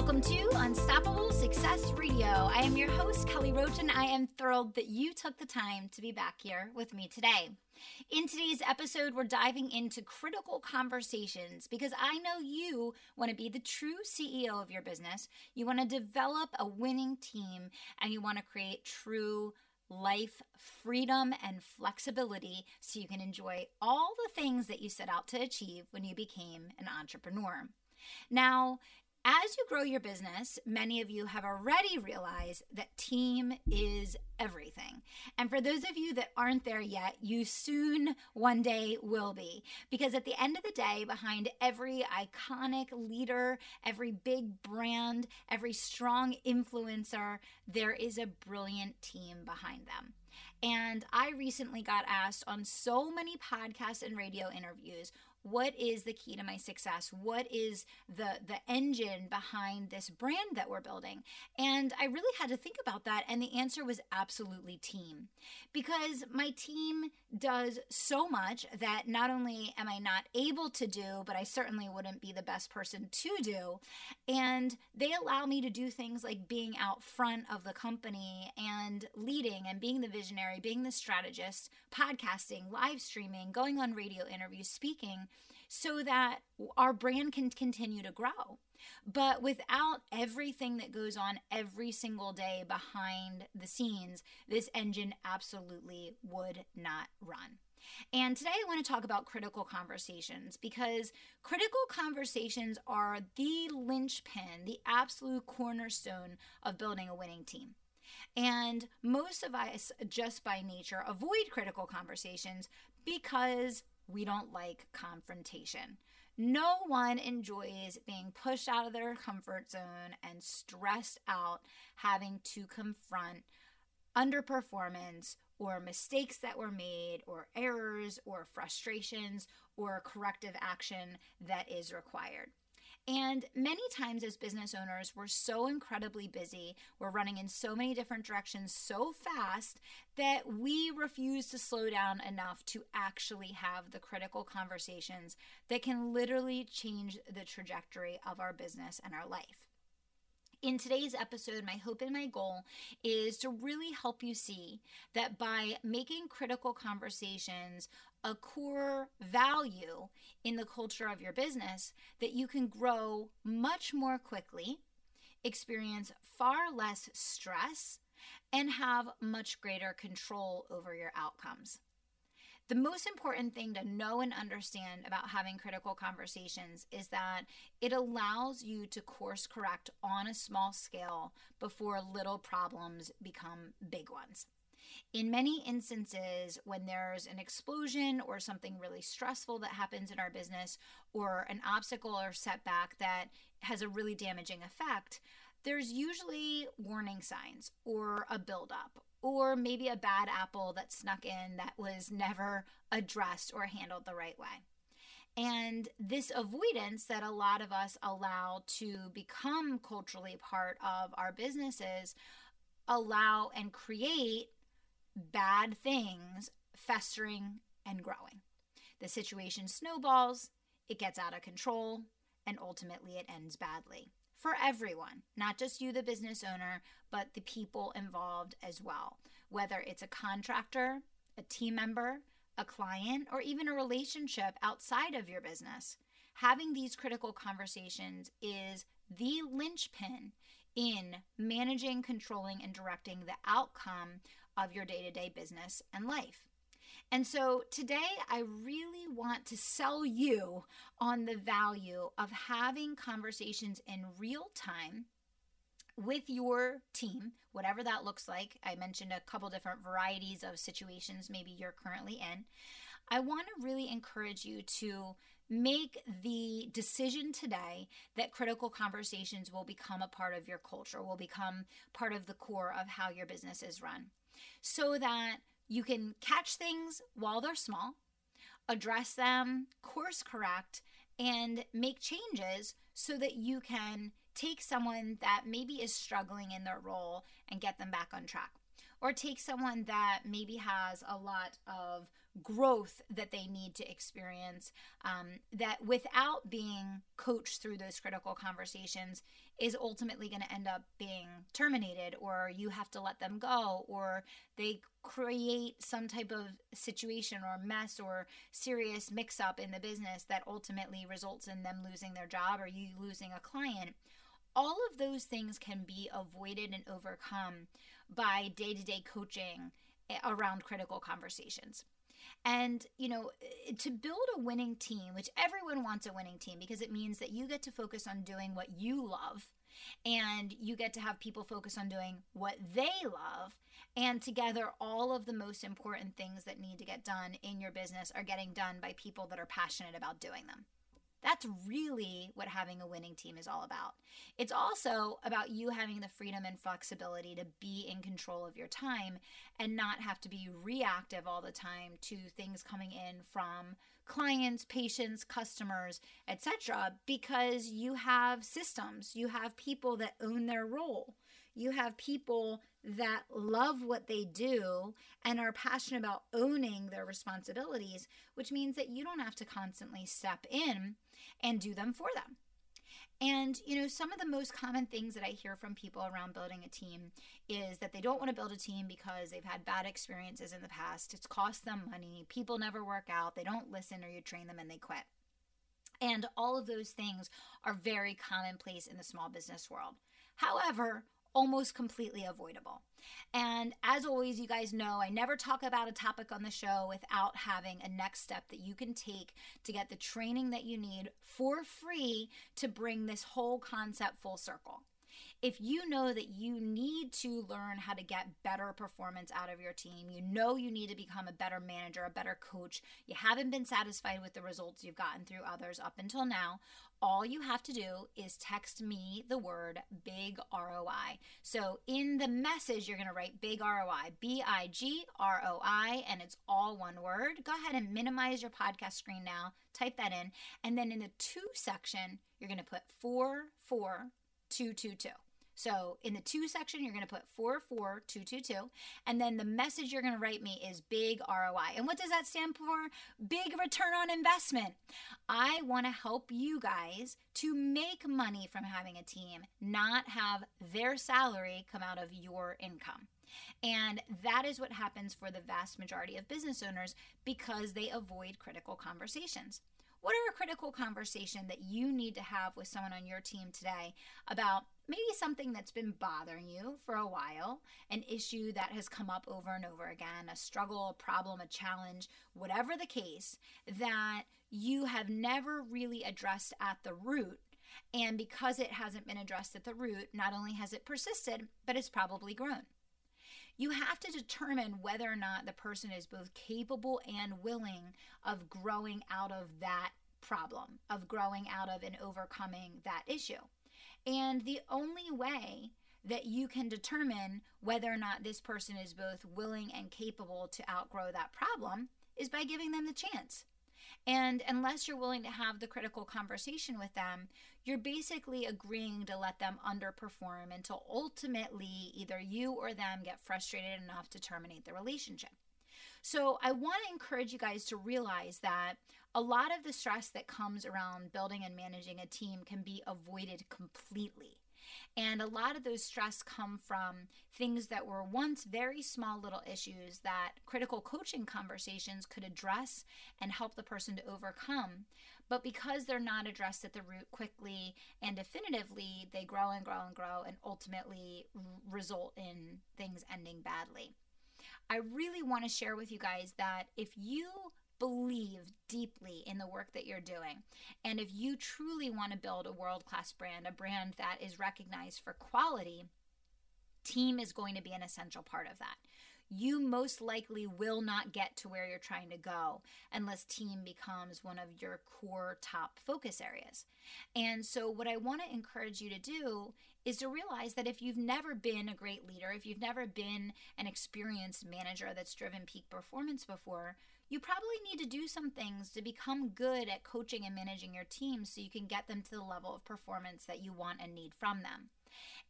Welcome to Unstoppable Success Radio. I am your host, Kelly Roach, and I am thrilled that you took the time to be back here with me today. In today's episode, we're diving into critical conversations because I know you want to be the true CEO of your business. You want to develop a winning team and you want to create true life freedom and flexibility so you can enjoy all the things that you set out to achieve when you became an entrepreneur. Now, as you grow your business, many of you have already realized that team is everything. And for those of you that aren't there yet, you soon one day will be. Because at the end of the day, behind every iconic leader, every big brand, every strong influencer, there is a brilliant team behind them. And I recently got asked on so many podcasts and radio interviews what is the key to my success? What is the the engine behind this brand that we're building? And i really had to think about that and the answer was absolutely team. Because my team does so much that not only am i not able to do but i certainly wouldn't be the best person to do. And they allow me to do things like being out front of the company and leading and being the visionary being the strategist podcasting live streaming going on radio interviews speaking so that our brand can continue to grow. But without everything that goes on every single day behind the scenes, this engine absolutely would not run. And today I want to talk about critical conversations because critical conversations are the linchpin, the absolute cornerstone of building a winning team. And most of us, just by nature, avoid critical conversations because we don't like confrontation. No one enjoys being pushed out of their comfort zone and stressed out having to confront underperformance or mistakes that were made or errors or frustrations or corrective action that is required. And many times, as business owners, we're so incredibly busy, we're running in so many different directions so fast that we refuse to slow down enough to actually have the critical conversations that can literally change the trajectory of our business and our life. In today's episode, my hope and my goal is to really help you see that by making critical conversations a core value in the culture of your business, that you can grow much more quickly, experience far less stress, and have much greater control over your outcomes. The most important thing to know and understand about having critical conversations is that it allows you to course correct on a small scale before little problems become big ones. In many instances, when there's an explosion or something really stressful that happens in our business, or an obstacle or setback that has a really damaging effect, there's usually warning signs or a buildup or maybe a bad apple that snuck in that was never addressed or handled the right way. And this avoidance that a lot of us allow to become culturally part of our businesses allow and create bad things festering and growing. The situation snowballs, it gets out of control, and ultimately it ends badly for everyone, not just you, the business owner, but the people involved as well. Whether it's a contractor, a team member, a client, or even a relationship outside of your business, having these critical conversations is the linchpin in managing, controlling, and directing the outcome of your day to day business and life. And so today, I really want to sell you on the value of having conversations in real time with your team, whatever that looks like. I mentioned a couple different varieties of situations maybe you're currently in. I want to really encourage you to make the decision today that critical conversations will become a part of your culture, will become part of the core of how your business is run, so that you can catch things while they're small, address them, course correct, and make changes so that you can take someone that maybe is struggling in their role and get them back on track. Or take someone that maybe has a lot of growth that they need to experience um, that without being coached through those critical conversations is ultimately going to end up being terminated or you have to let them go or they create some type of situation or mess or serious mix up in the business that ultimately results in them losing their job or you losing a client. All of those things can be avoided and overcome by day-to-day coaching eh, around critical conversations and, you know, to build a winning team, which everyone wants a winning team because it means that you get to focus on doing what you love and you get to have people focus on doing what they love. And together, all of the most important things that need to get done in your business are getting done by people that are passionate about doing them. That's really what having a winning team is all about. It's also about you having the freedom and flexibility to be in control of your time and not have to be reactive all the time to things coming in from clients, patients, customers, etc. because you have systems, you have people that own their role. You have people that love what they do and are passionate about owning their responsibilities, which means that you don't have to constantly step in and do them for them. And, you know, some of the most common things that I hear from people around building a team is that they don't want to build a team because they've had bad experiences in the past. It's cost them money. People never work out. They don't listen or you train them and they quit. And all of those things are very commonplace in the small business world. However, almost completely avoidable. And as always, you guys know I never talk about a topic on the show without having a next step that you can take to get the training that you need for free to bring this whole concept full circle if you know that you need to learn how to get better performance out of your team, you know you need to become a better manager, a better coach, you haven't been satisfied with the results you've gotten through others up until now, all you have to do is text me the word big ROI. So in the message, you're going to write big ROI, B I G R O I, and it's all one word. Go ahead and minimize your podcast screen now, type that in. And then in the to section, you're going to put 44222. So in the to section, you're going to put 44222. And then the message you're going to write me is big ROI. And what does that stand for? Big return on investment. I want to help you guys to make money from having a team, not have their salary come out of your income. And that is what happens for the vast majority of business owners because they avoid critical conversations. What are a critical conversation that you need to have with someone on your team today about maybe something that's been bothering you for a while, an issue that has come up over and over again, a struggle, a problem, a challenge, whatever the case, that you have never really addressed at the root. And because it hasn't been addressed at the root, not only has it persisted, but it's probably grown. You have to determine whether or not the person is both capable and willing of growing out of that problem, of growing out of and overcoming that issue. And the only way that you can determine whether or not this person is both willing and capable to outgrow that problem is by giving them the chance. And unless you're willing to have the critical conversation with them, you're basically agreeing to let them underperform until ultimately either you or them get frustrated enough to terminate the relationship. So, I want to encourage you guys to realize that a lot of the stress that comes around building and managing a team can be avoided completely. And a lot of those stress come from things that were once very small little issues that critical coaching conversations could address and help the person to overcome. But because they're not addressed at the root quickly and definitively, they grow and grow and grow and ultimately result in things ending badly. I really want to share with you guys that if you believe deeply in the work that you're doing, and if you truly want to build a world class brand, a brand that is recognized for quality, Team is going to be an essential part of that you most likely will not get to where you're trying to go unless team becomes one of your core top focus areas. And so, what I want to encourage you to do is to realize that if you've never been a great leader, if you've never been an experienced manager that's driven peak performance before, you probably need to do some things to become good at coaching and managing your team so you can get them to the level of performance that you want and need from them.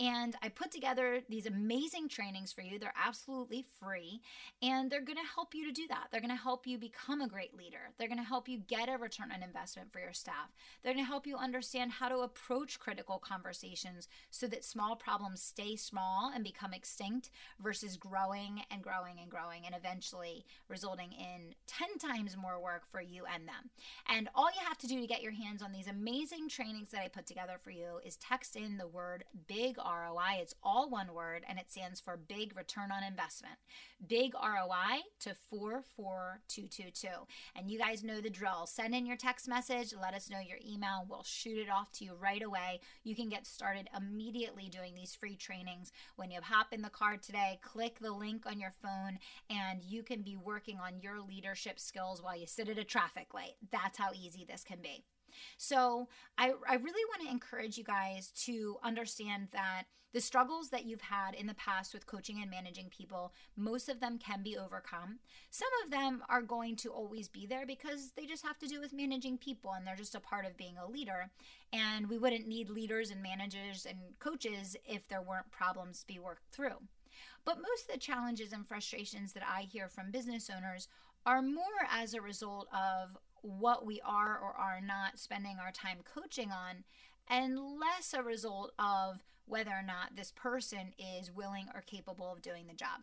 And I put together these amazing trainings for you. They're absolutely free and they're going to help you to do that. They're going to help you become a great leader. They're going to help you get a return on investment for your staff. They're going to help you understand how to approach critical conversations so that small problems stay small and become extinct versus growing and growing and growing and eventually resulting in 10 times more work for you and them. And all you have to do to get your hands on these amazing trainings that I put together for you is text in the word big ROI. It's all one word and it stands for big return on investment. Big ROI to 44222. And you guys know the drill. Send in your text message, let us know your email. We'll shoot it off to you right away. You can get started immediately doing these free trainings. When you hop in the car today, click the link on your phone and you can be working on your leadership skills while you sit at a traffic light. That's how easy this can be. So I, I really want to encourage you guys to understand that the struggles that you've had in the past with coaching and managing people, most of them can be overcome. Some of them are going to always be there because they just have to do with managing people and they're just a part of being a leader. And we wouldn't need leaders and managers and coaches if there weren't problems to be worked through. But most of the challenges and frustrations that I hear from business owners are more as a result of what we are or are not spending our time coaching on, and less a result of whether or not this person is willing or capable of doing the job.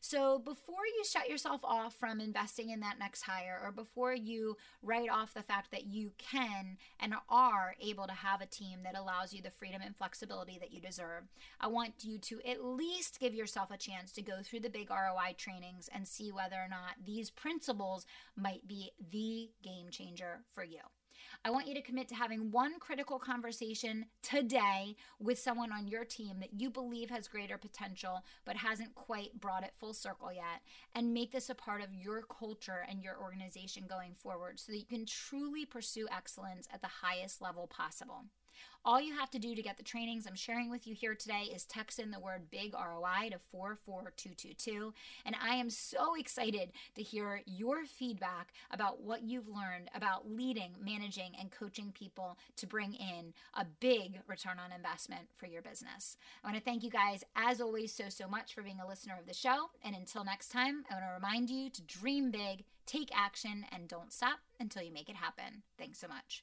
So before you shut yourself off from investing in that next hire, or before you write off the fact that you can and are able to have a team that allows you the freedom and flexibility that you deserve, I want you to at least give yourself a chance to go through the big ROI trainings and see whether or not these principles might be the game changer for you. I want you to commit to having one critical conversation today with someone on your team that you believe has greater potential but hasn't quite brought it full circle yet, and make this a part of your culture and your organization going forward so that you can truly pursue excellence at the highest level possible. All you have to do to get the trainings I'm sharing with you here today is text in the word big ROI to 44222. And I am so excited to hear your feedback about what you've learned about leading, managing, and coaching people to bring in a big return on investment for your business. I want to thank you guys, as always, so, so much for being a listener of the show. And until next time, I want to remind you to dream big, take action, and don't stop until you make it happen. Thanks so much.